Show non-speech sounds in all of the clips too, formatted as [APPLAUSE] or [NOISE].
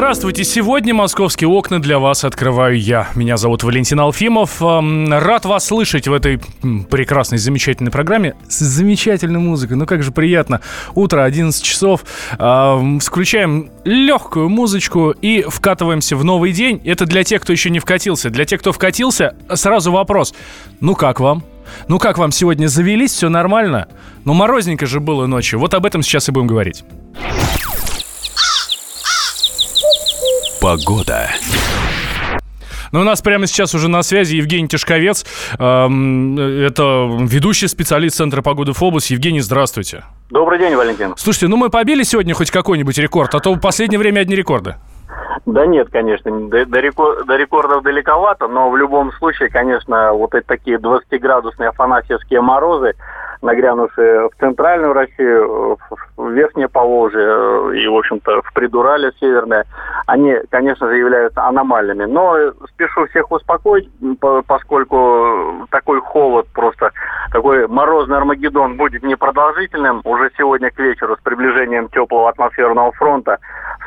Здравствуйте! Сегодня московские окна для вас открываю я. Меня зовут Валентин Алфимов. Эм, рад вас слышать в этой прекрасной, замечательной программе с замечательной музыкой. Ну как же приятно. Утро, 11 часов. Эм, включаем легкую музычку и вкатываемся в новый день. Это для тех, кто еще не вкатился. Для тех, кто вкатился, сразу вопрос. Ну как вам? Ну как вам сегодня завелись? Все нормально? Ну морозненько же было ночью. Вот об этом сейчас и будем говорить. Погода. Но у нас прямо сейчас уже на связи Евгений Тишковец. Эм, это ведущий специалист Центра погоды ФОБУС. Евгений, здравствуйте. Добрый день, Валентин. Слушайте, ну мы побили сегодня хоть какой-нибудь рекорд, а то в последнее время одни рекорды. Да нет, конечно, до, до, рекорд, до рекордов далековато, но в любом случае, конечно, вот эти такие 20-градусные афанасьевские морозы, нагрянувшие в центральную Россию, в Верхнее Поволжье э, и, в общем-то, в Придурале северное, они, конечно же, являются аномальными. Но спешу всех успокоить, поскольку такой холод просто, такой морозный Армагеддон будет непродолжительным. Уже сегодня к вечеру с приближением теплого атмосферного фронта,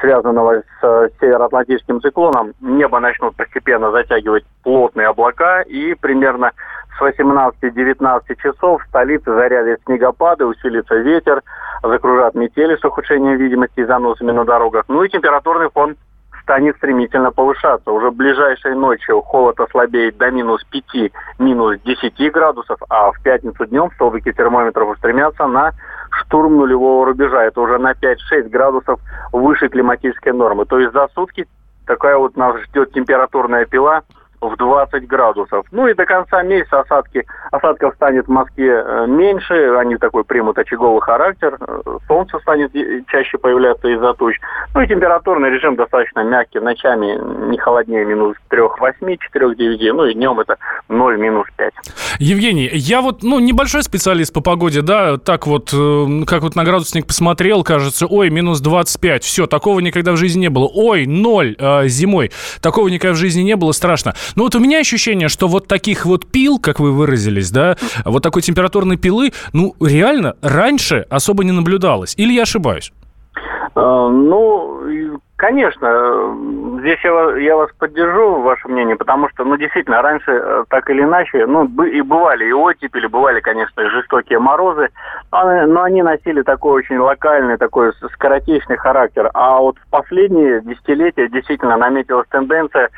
связанного с североатлантическим циклоном, небо начнут постепенно затягивать плотные облака и примерно с 18-19 часов в столице зарядят снегопады, усилится ветер, закружат метели с ухудшением видимости и заносами на дорогах. Ну и температурный фон станет стремительно повышаться. Уже ближайшей ночью холод ослабеет до минус 5, минус 10 градусов, а в пятницу днем столбики термометров устремятся на штурм нулевого рубежа. Это уже на 5-6 градусов выше климатической нормы. То есть за сутки такая вот нас ждет температурная пила – в 20 градусов. Ну и до конца месяца осадки, осадков станет в Москве э, меньше, они такой примут очаговый характер, э, солнце станет чаще появляться из-за туч. Ну и температурный режим достаточно мягкий, ночами не холоднее минус 3-8, 4-9, ну и днем это 0 минус 5. Евгений, я вот, ну, небольшой специалист по погоде, да, так вот, э, как вот на градусник посмотрел, кажется, ой, минус 25, все, такого никогда в жизни не было, ой, 0 э, зимой, такого никогда в жизни не было, страшно. Ну вот у меня ощущение, что вот таких вот пил, как вы выразились, да, вот такой температурной пилы, ну реально раньше особо не наблюдалось. Или я ошибаюсь? Э, ну, конечно, здесь я, я вас поддержу, ваше мнение, потому что, ну, действительно, раньше э, так или иначе, ну, и бывали и оттепели, бывали, конечно, и жестокие морозы, но они носили такой очень локальный, такой скоротечный характер. А вот в последние десятилетия действительно наметилась тенденция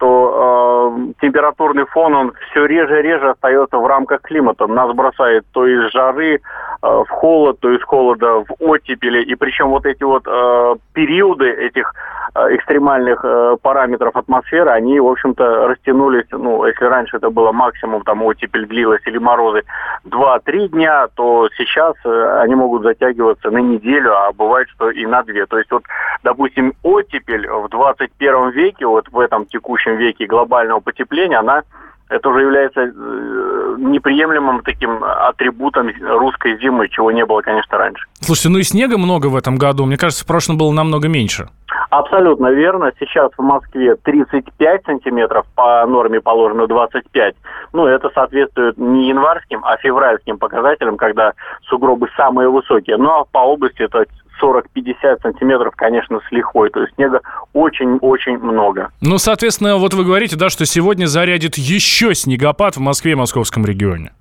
что э, температурный фон, он все реже и реже остается в рамках климата. Нас бросает то из жары э, в холод, то из холода в оттепели. И причем вот эти вот э, периоды этих э, экстремальных э, параметров атмосферы, они, в общем-то, растянулись, ну, если раньше это было максимум, там, оттепель длилась или морозы 2-3 дня, то сейчас э, они могут затягиваться на неделю, а бывает, что и на две. То есть вот, допустим, оттепель в 21 веке, вот в этом текущем веке глобального потепления, она это уже является э, неприемлемым таким атрибутом русской зимы, чего не было, конечно, раньше. Слушайте, ну и снега много в этом году. Мне кажется, в прошлом было намного меньше. Абсолютно верно. Сейчас в Москве 35 сантиметров, по норме положено 25. Ну, это соответствует не январским, а февральским показателям, когда сугробы самые высокие. Ну, а по области это 40-50 сантиметров, конечно, с лихвой. То есть снега очень-очень много. Ну, соответственно, вот вы говорите, да, что сегодня зарядит еще снегопад в Москве и московском регионе.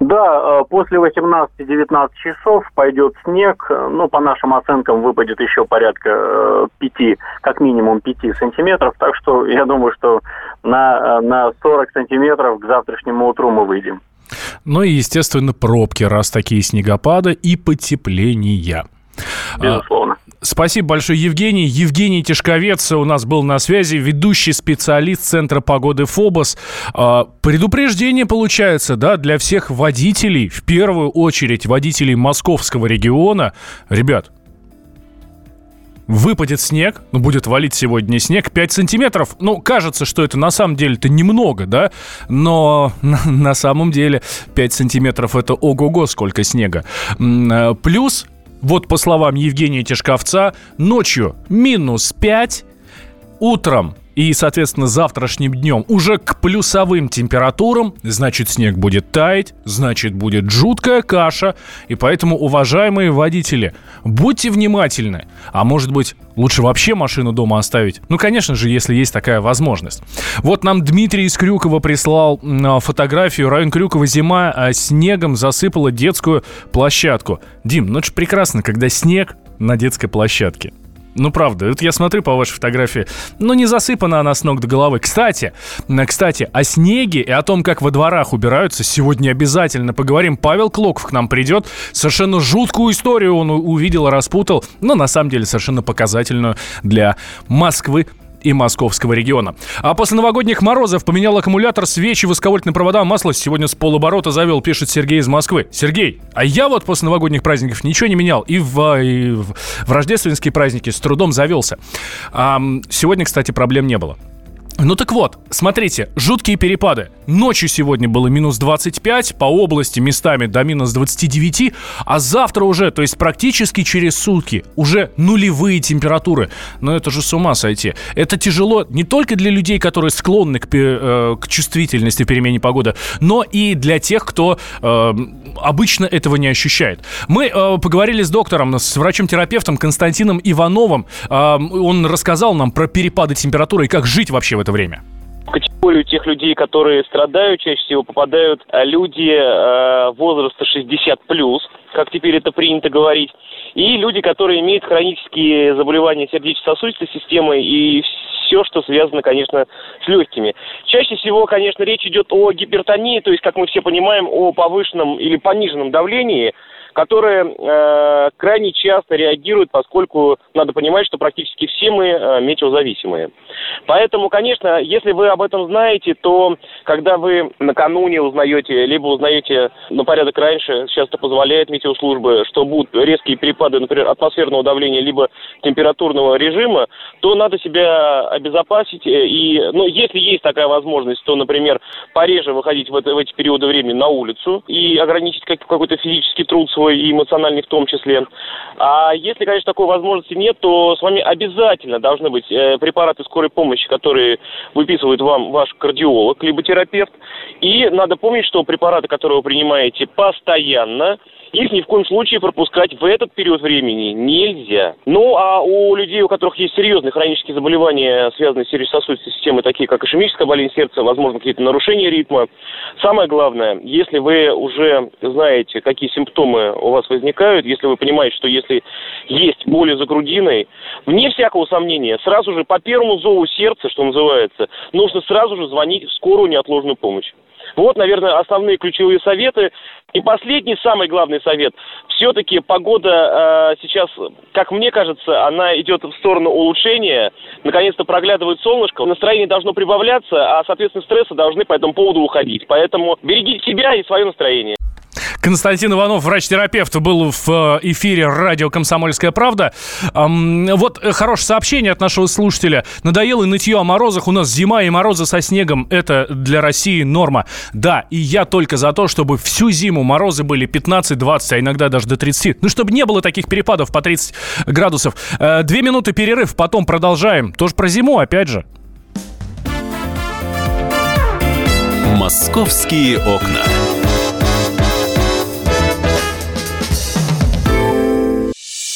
Да, э, после 18-19 часов пойдет снег. Ну, по нашим оценкам, выпадет еще порядка 5, э, как минимум 5 сантиметров. Так что [LAUGHS] я думаю, что на, э, на 40 сантиметров к завтрашнему утру мы выйдем. Ну и, естественно, пробки, раз такие снегопады и потепления. Безусловно. Спасибо большое, Евгений. Евгений Тишковец у нас был на связи, ведущий специалист Центра погоды ФОБОС. А, предупреждение получается, да, для всех водителей, в первую очередь водителей московского региона. Ребят, выпадет снег, ну, будет валить сегодня снег 5 сантиметров. Ну, кажется, что это на самом деле-то немного, да? Но [LAUGHS] на, самом деле 5 сантиметров это ого-го сколько снега. А, плюс вот по словам Евгения Тишковца, ночью минус 5, утром и, соответственно, завтрашним днем уже к плюсовым температурам, значит, снег будет таять, значит, будет жуткая каша. И поэтому, уважаемые водители, будьте внимательны. А может быть, лучше вообще машину дома оставить? Ну, конечно же, если есть такая возможность. Вот нам Дмитрий из Крюкова прислал фотографию. Район Крюкова зима, а снегом засыпала детскую площадку. Дим, ну это же прекрасно, когда снег на детской площадке. Ну, правда, это я смотрю по вашей фотографии. Ну, не засыпана она с ног до головы. Кстати, кстати, о снеге и о том, как во дворах убираются, сегодня обязательно поговорим. Павел Клоков к нам придет. Совершенно жуткую историю он увидел, распутал. Но на самом деле совершенно показательную для Москвы и московского региона. А после новогодних морозов поменял аккумулятор, свечи, высоковольтные провода, масло сегодня с полоборота завел, пишет Сергей из Москвы. Сергей, а я вот после новогодних праздников ничего не менял. И в, и в, в рождественские праздники с трудом завелся. А, сегодня, кстати, проблем не было. Ну так вот, смотрите, жуткие перепады. Ночью сегодня было минус 25, по области местами до минус 29, а завтра уже, то есть практически через сутки, уже нулевые температуры. Но это же с ума сойти. Это тяжело не только для людей, которые склонны к, э, к чувствительности перемене погоды, но и для тех, кто э, обычно этого не ощущает. Мы э, поговорили с доктором, с врачом-терапевтом Константином Ивановым. Э, он рассказал нам про перепады температуры и как жить вообще в это время категорию тех людей, которые страдают, чаще всего попадают э, люди э, возраста 60 плюс, как теперь это принято говорить, и люди, которые имеют хронические заболевания сердечно-сосудистой системы и все, что связано, конечно, с легкими. Чаще всего, конечно, речь идет о гипертонии, то есть, как мы все понимаем, о повышенном или пониженном давлении, которые э, крайне часто реагируют, поскольку надо понимать, что практически все мы э, метеозависимые. Поэтому, конечно, если вы об этом знаете, то когда вы накануне узнаете, либо узнаете на порядок раньше, сейчас это позволяет метеослужбы, что будут резкие перепады, например, атмосферного давления, либо температурного режима, то надо себя обезопасить. Э, и, ну, если есть такая возможность, то, например, пореже выходить в, это, в эти периоды времени на улицу и ограничить как, какой-то физический труд свой и эмоциональный в том числе. А если, конечно, такой возможности нет, то с вами обязательно должны быть э, препараты скорой помощи, которые выписывает вам ваш кардиолог, либо терапевт. И надо помнить, что препараты, которые вы принимаете постоянно, их ни в коем случае пропускать в этот период времени нельзя. Ну, а у людей, у которых есть серьезные хронические заболевания, связанные с сердечно-сосудистой системой, такие как ишемическая болезнь сердца, возможно, какие-то нарушения ритма, самое главное, если вы уже знаете, какие симптомы у вас возникают, если вы понимаете, что если есть боли за грудиной, вне всякого сомнения, сразу же по первому зову сердца, что называется, нужно сразу же звонить в скорую неотложную помощь. Вот, наверное, основные ключевые советы. И последний, самый главный совет. Все-таки погода э, сейчас, как мне кажется, она идет в сторону улучшения. Наконец-то проглядывает солнышко. Настроение должно прибавляться, а, соответственно, стрессы должны по этому поводу уходить. Поэтому берегите себя и свое настроение. Константин Иванов, врач-терапевт, был в э, эфире радио «Комсомольская правда». Вот э, хорошее сообщение от нашего слушателя. Надоело нытье о морозах. У нас зима и морозы со снегом. Это для России норма. Да, и я только за то, чтобы всю зиму морозы были 15-20, а иногда даже до 30. Ну, чтобы не было таких перепадов по 30 градусов. Э, две минуты перерыв, потом продолжаем. Тоже про зиму, опять же. «Московские окна».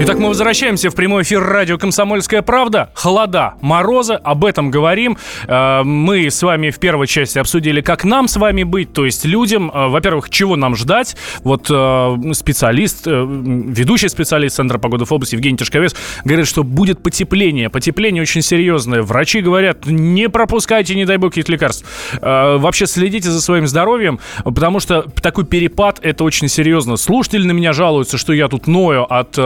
Итак, мы возвращаемся в прямой эфир радио «Комсомольская правда». Холода, морозы, об этом говорим. Э, мы с вами в первой части обсудили, как нам с вами быть, то есть людям, э, во-первых, чего нам ждать. Вот э, специалист, ведущий специалист Центра погоды области Евгений Тишковец говорит, что будет потепление. Потепление очень серьезное. Врачи говорят, не пропускайте, не дай бог, каких лекарств. Вообще следите за своим здоровьем, потому что такой перепад – это очень серьезно. Слушатели на меня жалуются, что я тут ною от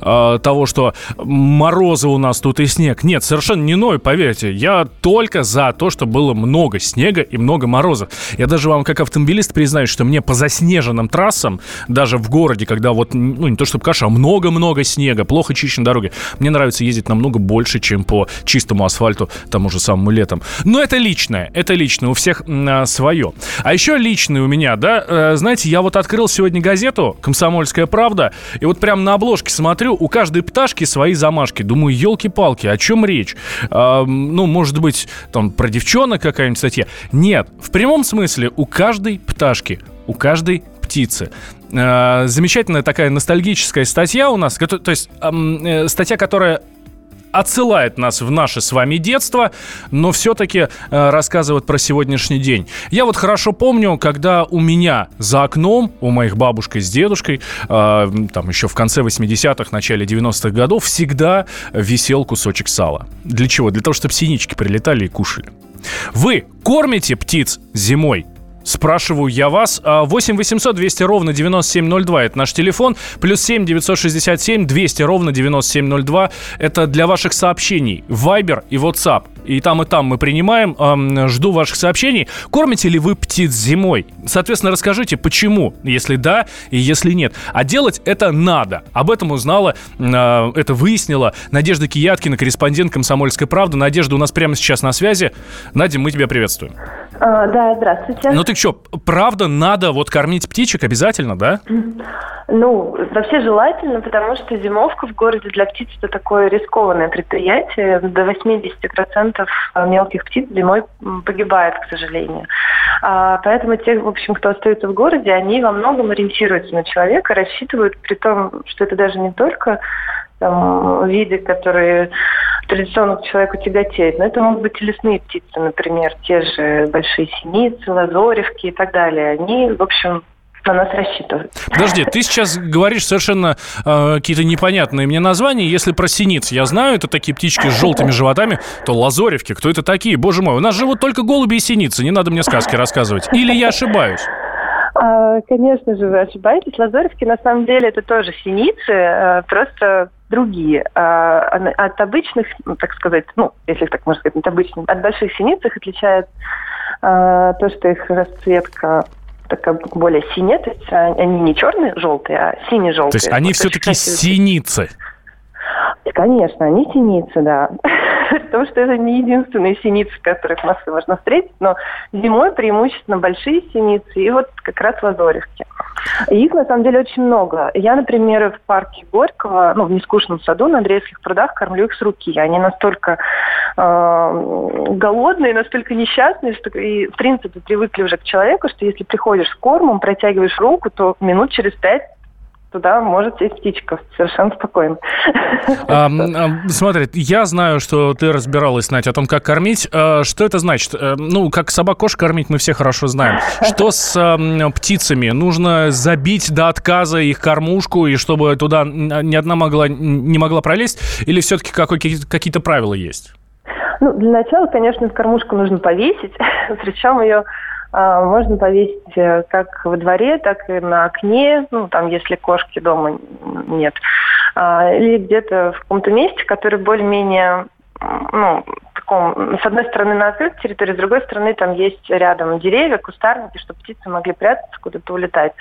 э, того, что морозы у нас тут и снег. Нет, совершенно не ной, поверьте. Я только за то, что было много снега и много морозов. Я даже вам, как автомобилист, признаюсь, что мне по заснеженным трассам, даже в городе, когда вот, ну, не то чтобы каша, а много-много снега, плохо чищены дороги, мне нравится ездить намного больше, чем по чистому асфальту тому же самому летом. Но это личное, это личное, у всех а, свое. А еще личное у меня, да, э, знаете, я вот открыл сегодня газету «Комсомольская правда», и вот прям на обложке смотрю, смотрю, у каждой пташки свои замашки. Думаю, елки-палки, о чем речь? А, ну, может быть, там про девчонок какая-нибудь статья. Нет, в прямом смысле у каждой пташки, у каждой птицы. А, замечательная такая ностальгическая статья у нас, то есть э, статья, которая отсылает нас в наше с вами детство, но все-таки э, рассказывает про сегодняшний день. Я вот хорошо помню, когда у меня за окном, у моих бабушкой с дедушкой, э, там еще в конце 80-х, начале 90-х годов, всегда висел кусочек сала. Для чего? Для того, чтобы синички прилетали и кушали. Вы кормите птиц зимой? Спрашиваю я вас. 8 800 200 ровно 9702. Это наш телефон. Плюс 7 967 200 ровно 9702. Это для ваших сообщений. Вайбер и WhatsApp. И там, и там мы принимаем. Жду ваших сообщений. Кормите ли вы птиц зимой? Соответственно, расскажите, почему, если да и если нет. А делать это надо. Об этом узнала, а, это выяснила Надежда Кияткина, корреспондент «Комсомольской правды». Надежда у нас прямо сейчас на связи. Надя, мы тебя приветствуем. А, да, здравствуйте. Ну ты что, правда надо вот кормить птичек обязательно, да? Ну, вообще желательно, потому что зимовка в городе для птиц это такое рискованное предприятие. До 80% мелких птиц зимой погибает, к сожалению. А, поэтому те, в общем, кто остается в городе, они во многом ориентируются на человека, рассчитывают, при том, что это даже не только там, виды, которые традиционно к человеку тяготеют. Но это могут быть и лесные птицы, например, те же большие синицы, лазоревки и так далее. Они, в общем, на нас рассчитывают. Подожди, ты сейчас говоришь совершенно э, какие-то непонятные мне названия. Если про синиц я знаю, это такие птички с желтыми животами, то лазоревки, кто это такие? Боже мой, у нас живут только голуби и синицы, не надо мне сказки рассказывать. Или я ошибаюсь? А, конечно же, вы ошибаетесь. Лазоревки на самом деле это тоже синицы, э, просто другие. А, от обычных, ну, так сказать, ну, если так можно сказать, от обычных, от больших синиц их отличает а, то, что их расцветка такая более синяя, то есть они не черные, желтые, а сине-желтые. То есть они вот все-таки синицы? Конечно, они синицы, да. [LAUGHS] Потому что это не единственные синицы, которых в Москве можно встретить, но зимой преимущественно большие синицы и вот как раз лазоревки. их на самом деле очень много. Я, например, в парке Горького, ну, в нескучном саду на Андреевских прудах кормлю их с руки. Они настолько э, голодные, настолько несчастные, что и, в принципе, привыкли уже к человеку, что если приходишь с кормом, протягиваешь руку, то минут через пять туда может сесть птичка совершенно спокойно. А, а, смотри, я знаю, что ты разбиралась, Надя, о том, как кормить. А, что это значит? А, ну, как собак-кошек кормить мы все хорошо знаем. Что с а, птицами? Нужно забить до отказа их кормушку, и чтобы туда ни одна могла, не могла пролезть? Или все-таки какие-то правила есть? Ну, для начала, конечно, кормушку нужно повесить, [LAUGHS] причем ее можно повесить э, как во дворе, так и на окне, ну, там, если кошки дома нет. А, или где-то в каком-то месте, который более-менее, ну, таком, с одной стороны на открытой территории, с другой стороны там есть рядом деревья, кустарники, чтобы птицы могли прятаться, куда-то улетать.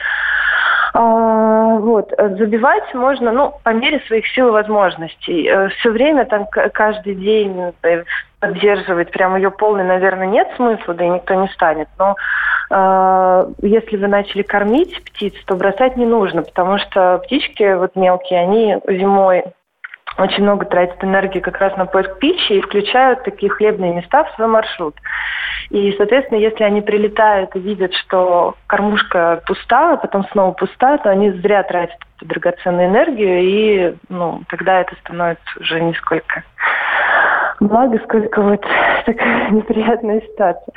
А, вот. Забивать можно, ну, по мере своих сил и возможностей. Э, Все время, там, каждый день э, поддерживать прям ее полный, наверное, нет смысла, да и никто не станет. Но э, если вы начали кормить птиц, то бросать не нужно, потому что птички вот мелкие, они зимой очень много тратят энергии как раз на поиск пищи и включают такие хлебные места в свой маршрут. И, соответственно, если они прилетают и видят, что кормушка пуста, а потом снова пуста, то они зря тратят эту драгоценную энергию, и ну, тогда это становится уже нисколько благо, сколько вот [LAUGHS] такая неприятная ситуация.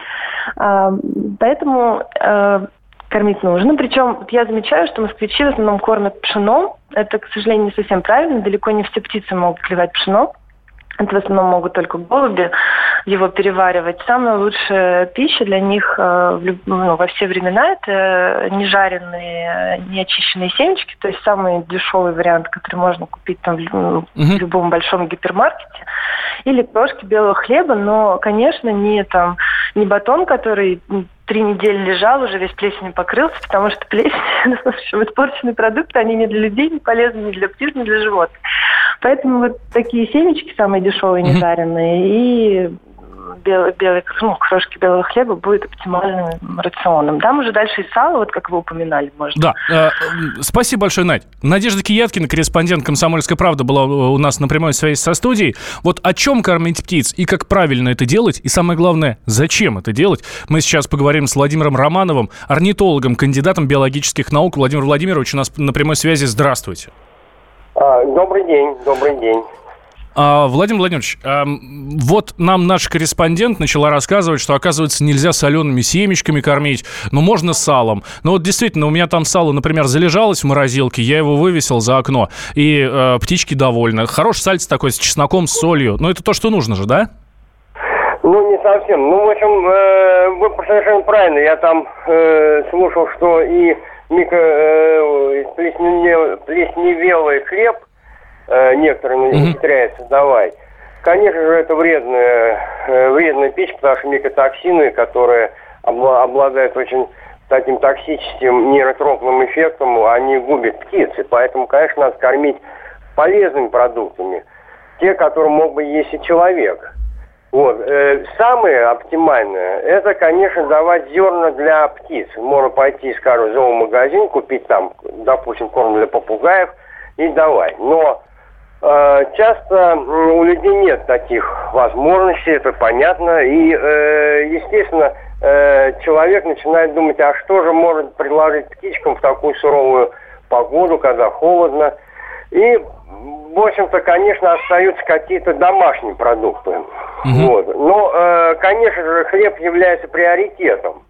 А, поэтому а, кормить нужно. Причем вот я замечаю, что москвичи в основном кормят пшеном. Это, к сожалению, не совсем правильно. Далеко не все птицы могут клевать пшено. Это в основном могут только голуби его переваривать. Самая лучшая пища для них э, ну, во все времена это не жареные, не очищенные семечки, то есть самый дешевый вариант, который можно купить там угу. в любом большом гипермаркете, или крошки белого хлеба, но, конечно, не там не батон, который три недели лежал, уже весь плесенью покрылся, потому что плесень, [LAUGHS] в общем, испорченные продукты, они не для людей не полезны, ни для птиц, ни для животных. Поэтому вот такие семечки самые дешевые, не жареные, и белый, белый, ну, крошки белого хлеба будет оптимальным рационом. Там уже дальше и сало, вот как вы упоминали, может. Да. Э, спасибо большое, Надь. Надежда Кияткина, корреспондент «Комсомольской правды», была у нас на прямой связи со студией. Вот о чем кормить птиц и как правильно это делать, и самое главное, зачем это делать, мы сейчас поговорим с Владимиром Романовым, орнитологом, кандидатом биологических наук. Владимир Владимирович у нас на прямой связи. Здравствуйте. А, добрый день, добрый день. А, Владимир Владимирович, вот нам наш корреспондент начала рассказывать, что, оказывается, нельзя солеными семечками кормить, но можно салом. Но вот действительно, у меня там сало, например, залежалось в морозилке, я его вывесил за окно, и э, птички довольны. Хороший сальце такой с чесноком, с солью. Но это то, что нужно же, да? Ну, не совсем. Ну, в общем, э, вы совершенно правильно. Я там э, слушал, что и микро, э, плесневелый хлеб – э, некоторым mm-hmm. ухитряется. Конечно же, это вредная, э, вредная пища, потому что микотоксины, которые обладают очень таким токсическим нейротропным эффектом, они губят птицы. Поэтому, конечно, надо кормить полезными продуктами. Те, которые мог бы есть и человек. Вот. Э, самое оптимальное, это, конечно, давать зерна для птиц. Можно пойти, скажем, в зоомагазин, купить там, допустим, корм для попугаев и давать. Но часто у людей нет таких возможностей, это понятно. И, э, естественно, э, человек начинает думать, а что же может предложить птичкам в такую суровую погоду, когда холодно. И, в общем-то, конечно, остаются какие-то домашние продукты. Угу. Вот. Но, конечно же, хлеб является приоритетом,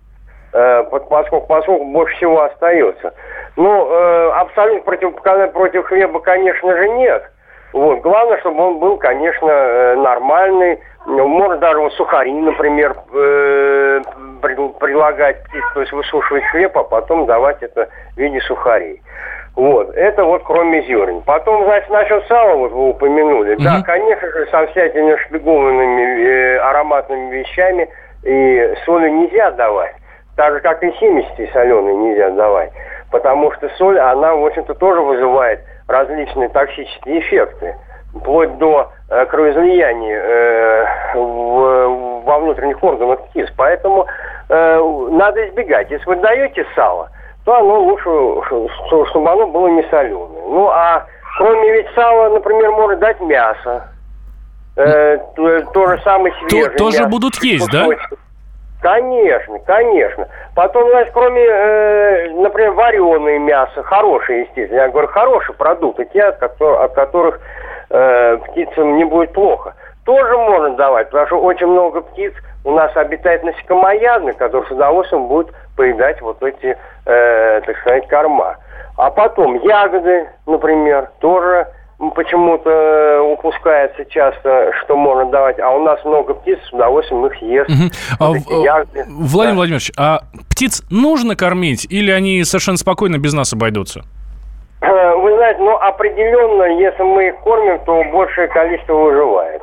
поскольку, поскольку больше всего остается. Ну, абсолютно противопоказаний против хлеба, конечно же, нет. Вот. Главное, чтобы он был, конечно, э, нормальный. Можно даже вот сухари, например, э, предлагать, то есть высушивать хлеб, а потом давать это в виде сухарей. Вот, это вот кроме зерен. Потом, значит, насчет сала, вот вы упомянули. Mm-hmm. Да, конечно же, со всякими шпигованными э, ароматными вещами и соли нельзя давать. Так же, как и семечки соленые нельзя давать. Потому что соль, она, в общем-то, тоже вызывает различные токсические эффекты, вплоть до э, кровоизлияния э, в, во внутренних органах птиц. Поэтому э, надо избегать. Если вы даете сало, то оно лучше, чтобы оно было не соленое. Ну, а кроме ведь сала, например, можно дать мясо. Э, то, то же самое свежее. То, тоже мясо, будут есть, да? Конечно, конечно. Потом, значит, кроме, э, например, вареное мясо, хорошее, естественно, я говорю, хорошие продукты, те, от которых, от которых э, птицам не будет плохо, тоже можно давать, потому что очень много птиц у нас обитает насекомоядных, которые с удовольствием будут поедать вот эти, э, так сказать, корма. А потом ягоды, например, тоже почему-то э, упускается часто, что можно давать, а у нас много птиц, с удовольствием их ест. Угу. Вот а, Владимир да. Владимирович, а птиц нужно кормить или они совершенно спокойно без нас обойдутся? Э, вы знаете, ну определенно, если мы их кормим, то большее количество выживает.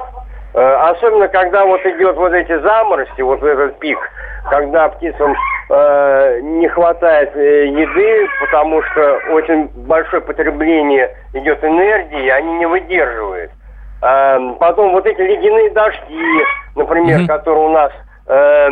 Э, особенно, когда вот идет вот эти заморозки, вот этот пик, когда птицам э, не хватает э, еды, потому что очень большое потребление идет энергии, и они не выдерживают. Э, потом вот эти ледяные дожди, например, mm-hmm. которые у нас э,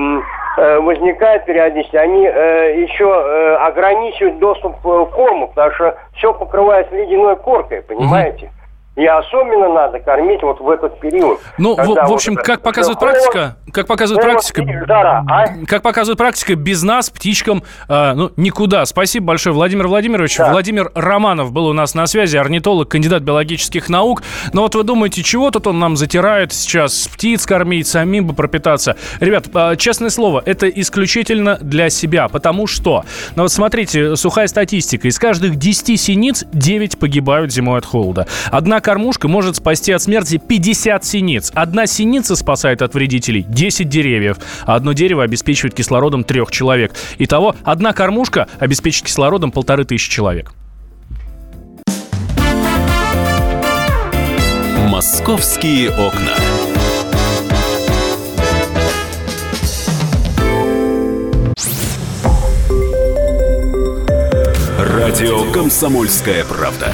э, возникают периодически, они э, еще э, ограничивают доступ к корму, потому что все покрывается ледяной коркой, понимаете? И особенно надо кормить вот в этот период. Ну, в, в общем, вот как показывает практика, как показывает практика, жара, а? как показывает практика, без нас птичкам э, ну никуда. Спасибо большое, Владимир Владимирович. Да. Владимир Романов был у нас на связи, орнитолог, кандидат биологических наук. Но вот вы думаете, чего тут он нам затирает сейчас птиц кормить, самим бы пропитаться? Ребят, э, честное слово, это исключительно для себя, потому что, ну вот смотрите, сухая статистика, из каждых 10 синиц 9 погибают зимой от холода. Однако кормушка может спасти от смерти 50 синиц. Одна синица спасает от вредителей 10 деревьев, а одно дерево обеспечивает кислородом трех человек. Итого, одна кормушка обеспечит кислородом полторы тысячи человек. Московские окна. Радио «Комсомольская правда».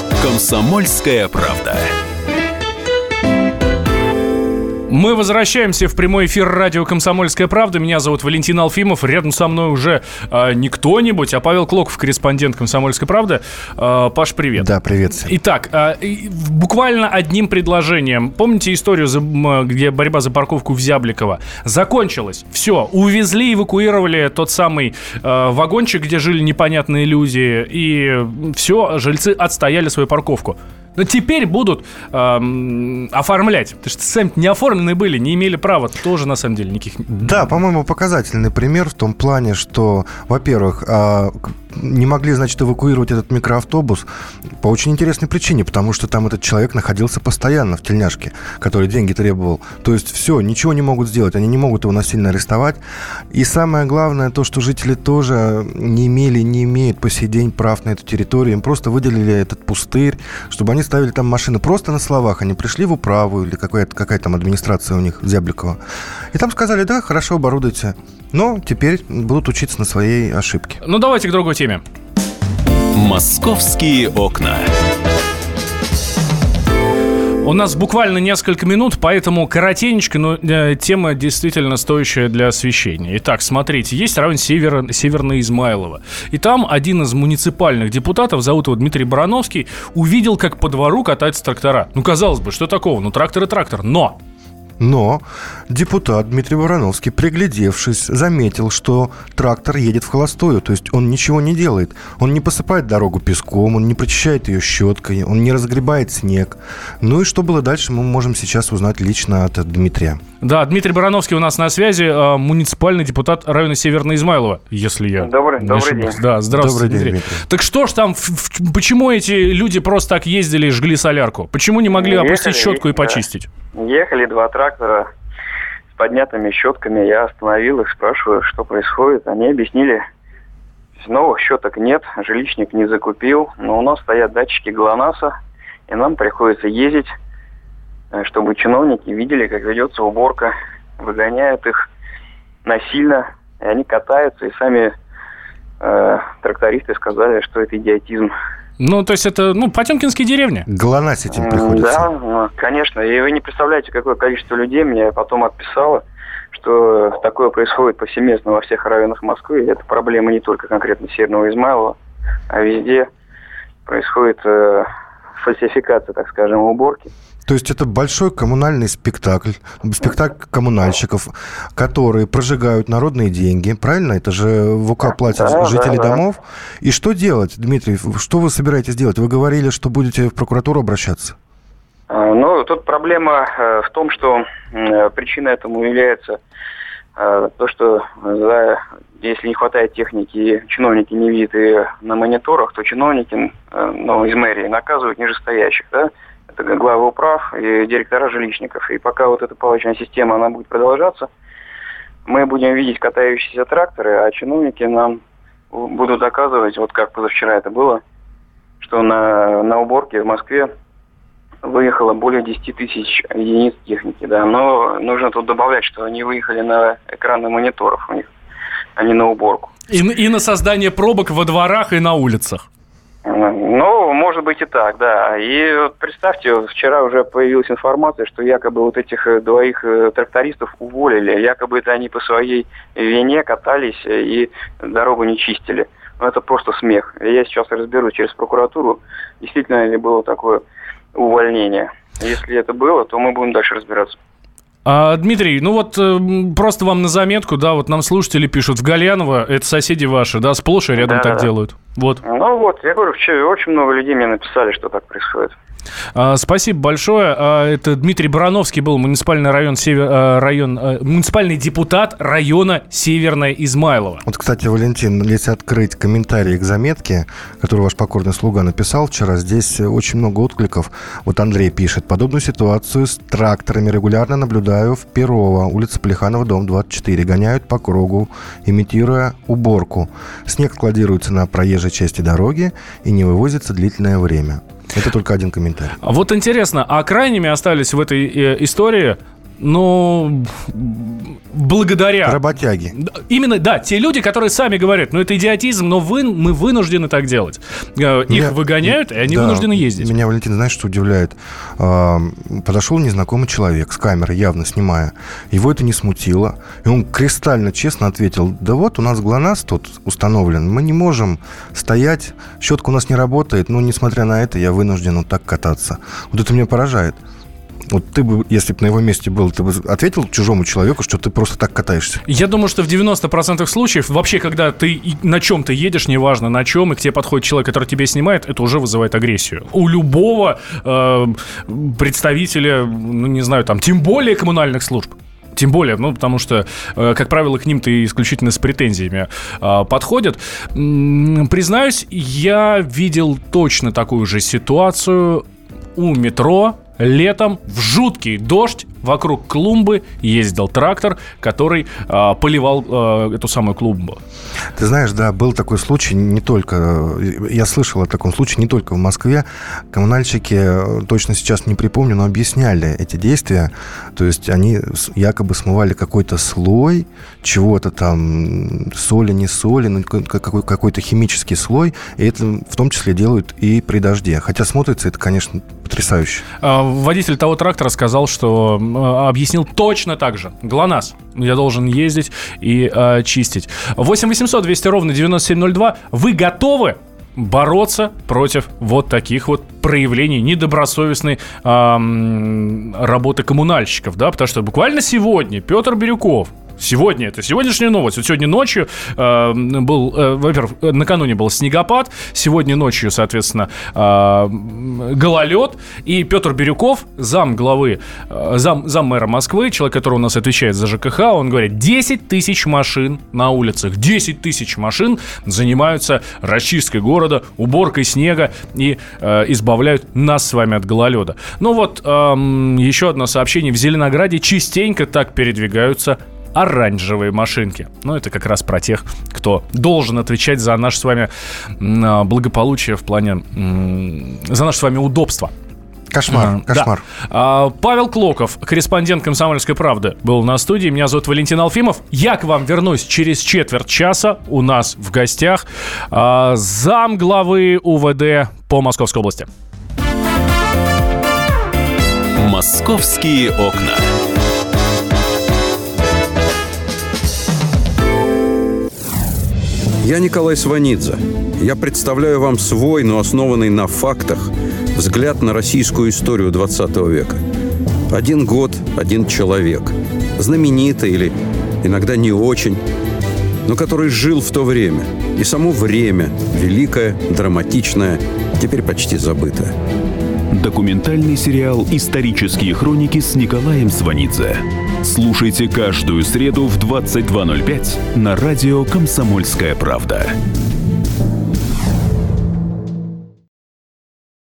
«Комсомольская правда». Мы возвращаемся в прямой эфир радио «Комсомольская правда». Меня зовут Валентин Алфимов. Рядом со мной уже э, не кто-нибудь, а Павел Клоков, корреспондент «Комсомольской правды». Э, Паш, привет. Да, привет. Итак, э, буквально одним предложением. Помните историю, где борьба за парковку в Зябликово? Закончилась. Все, увезли, эвакуировали тот самый э, вагончик, где жили непонятные люди. И все, жильцы отстояли свою парковку. Но теперь будут эм, оформлять. Потому что сами не оформленные были, не имели права тоже, на самом деле, никаких... Да, по-моему, показательный пример в том плане, что, во-первых, э, не могли, значит, эвакуировать этот микроавтобус по очень интересной причине, потому что там этот человек находился постоянно в тельняшке, который деньги требовал. То есть все, ничего не могут сделать, они не могут его насильно арестовать. И самое главное то, что жители тоже не имели, не имеют по сей день прав на эту территорию. Им просто выделили этот пустырь, чтобы они ставили там машины просто на словах. Они пришли в управу или какая-то какая там администрация у них, Зябликова. И там сказали, да, хорошо, оборудуйте. Но теперь будут учиться на своей ошибке. Ну, давайте к другой теме. Московские окна. У нас буквально несколько минут, поэтому коротенечко, но э, тема действительно стоящая для освещения. Итак, смотрите, есть район Север, Северное Измайлово. И там один из муниципальных депутатов, зовут его Дмитрий Барановский, увидел, как по двору катаются трактора. Ну, казалось бы, что такого? Ну, трактор и трактор. Но но депутат Дмитрий Вороновский, приглядевшись, заметил, что трактор едет в холостую, то есть он ничего не делает. Он не посыпает дорогу песком, он не прочищает ее щеткой, он не разгребает снег. Ну и что было дальше, мы можем сейчас узнать лично от Дмитрия. Да, Дмитрий Барановский у нас на связи, а, муниципальный депутат района Северного Измайлова, если я добрый, не добрый ошибаюсь. День. Да, здравствуйте, добрый Дмитрий. День, Дмитрий. Так что ж там, почему эти люди просто так ездили и жгли солярку? Почему не могли Ехали, опустить щетку и почистить? Ехали два трактора с поднятыми щетками. Я остановил их, спрашиваю, что происходит. Они объяснили, новых щеток нет, жилищник не закупил, но у нас стоят датчики ГЛОНАССа, и нам приходится ездить, э, чтобы чиновники видели, как ведется уборка, выгоняют их насильно, и они катаются, и сами э, трактористы сказали, что это идиотизм. Ну, то есть это, ну, Потемкинские деревни. Глонать этим приходится. Да, ну, конечно. И вы не представляете, какое количество людей мне потом отписало, что такое происходит повсеместно во всех районах Москвы. И это проблема не только конкретно Северного Измайлова, а везде происходит э, фальсификация, так скажем, уборки. То есть это большой коммунальный спектакль, спектакль коммунальщиков, которые прожигают народные деньги, правильно? Это же в УК платят да, жители да, домов. Да. И что делать, Дмитрий? Что вы собираетесь делать? Вы говорили, что будете в прокуратуру обращаться. А, ну, тут проблема э, в том, что причиной этому является э, то, что за, если не хватает техники, чиновники не видят ее на мониторах, то чиновники э, ну, из мэрии наказывают нижестоящих, да, главы управ и директора жилищников. И пока вот эта палочная система, она будет продолжаться, мы будем видеть катающиеся тракторы, а чиновники нам будут доказывать, вот как позавчера это было, что на, на уборке в Москве выехало более 10 тысяч единиц техники, да. Но нужно тут добавлять, что они выехали на экраны мониторов у них, а не на уборку. И, и на создание пробок во дворах и на улицах. Ну, может быть и так, да. И представьте, вчера уже появилась информация, что якобы вот этих э, двоих э, трактористов уволили. Якобы это они по своей вине катались и дорогу не чистили. Ну, это просто смех. Я сейчас разберусь через прокуратуру, действительно ли было такое увольнение. Если это было, то мы будем дальше разбираться. А, Дмитрий, ну вот э, просто вам на заметку, да, вот нам слушатели пишут, в Гальяново, это соседи ваши, да, сплошь и рядом да, так да. делают. Вот. Ну вот, я говорю, очень много людей мне написали, что так происходит. А, спасибо большое. А, это Дмитрий Барановский был муниципальный район, север, а, район муниципальный депутат района Северная Измайлова. Вот, кстати, Валентин, если открыть комментарии к заметке, которую ваш покорный слуга написал вчера, здесь очень много откликов. Вот Андрей пишет. Подобную ситуацию с тракторами регулярно наблюдаю в Перово, улица Плеханова, дом 24. Гоняют по кругу, имитируя уборку. Снег складируется на проезжей части дороги и не вывозится длительное время. Это только один комментарий. Вот интересно, а крайними остались в этой э, истории но благодаря... Работяги. Именно, да, те люди, которые сами говорят, ну это идиотизм, но вы, мы вынуждены так делать. Э, меня, Их выгоняют, и они да, вынуждены ездить. Меня, Валентин, знаешь, что удивляет? Подошел незнакомый человек с камерой, явно снимая. Его это не смутило. И он кристально честно ответил, да вот у нас ГЛОНАСС тут установлен, мы не можем стоять, щетка у нас не работает, но несмотря на это я вынужден вот так кататься. Вот это меня поражает. Вот ты бы, если бы на его месте был, ты бы ответил чужому человеку, что ты просто так катаешься? Я думаю, что в 90% случаев, вообще, когда ты на чем ты едешь, неважно на чем, и к тебе подходит человек, который тебя снимает, это уже вызывает агрессию. У любого э, представителя, ну, не знаю, там, тем более коммунальных служб. Тем более, ну, потому что, э, как правило, к ним-то исключительно с претензиями э, подходят. Признаюсь, я видел точно такую же ситуацию у метро летом в жуткий дождь вокруг клумбы ездил трактор, который э, поливал э, эту самую клумбу. Ты знаешь, да, был такой случай не только... Я слышал о таком случае не только в Москве. Коммунальщики, э, точно сейчас не припомню, но объясняли эти действия. То есть они якобы смывали какой-то слой чего-то там, соли, не соли, ну, какой-то химический слой. И это в том числе делают и при дожде. Хотя смотрится это, конечно, потрясающе. А, водитель того трактора сказал, что Э, объяснил точно так же. ГЛОНАСС. Я должен ездить и э, чистить. 8 800 200 ровно 9702. Вы готовы бороться против вот таких вот проявлений недобросовестной э, работы коммунальщиков, да, потому что буквально сегодня Петр Бирюков, Сегодня, это сегодняшняя новость. Вот сегодня ночью э, был, э, во-первых, э, накануне был снегопад, сегодня ночью, соответственно, э, гололед. И Петр Бирюков, зам главы, э, зам, зам мэра Москвы, человек, который у нас отвечает за ЖКХ, он говорит, 10 тысяч машин на улицах, 10 тысяч машин занимаются расчисткой города, уборкой снега и э, избавляют нас с вами от гололеда. Ну вот, э, еще одно сообщение. В Зеленограде частенько так передвигаются оранжевые машинки. Ну, это как раз про тех, кто должен отвечать за наше с вами а, благополучие в плане... за наше с вами удобство. Кошмар, uh, кошмар. Да. А, Павел Клоков, корреспондент «Комсомольской правды», был на студии. Меня зовут Валентин Алфимов. Я к вам вернусь через четверть часа. У нас в гостях а, зам главы УВД по Московской области. «Московские окна». Я Николай Сванидзе. Я представляю вам свой, но основанный на фактах, взгляд на российскую историю 20 века. Один год, один человек. Знаменитый или иногда не очень, но который жил в то время. И само время, великое, драматичное, теперь почти забытое. Документальный сериал «Исторические хроники» с Николаем Сванидзе. Слушайте каждую среду в 22.05 на радио «Комсомольская правда».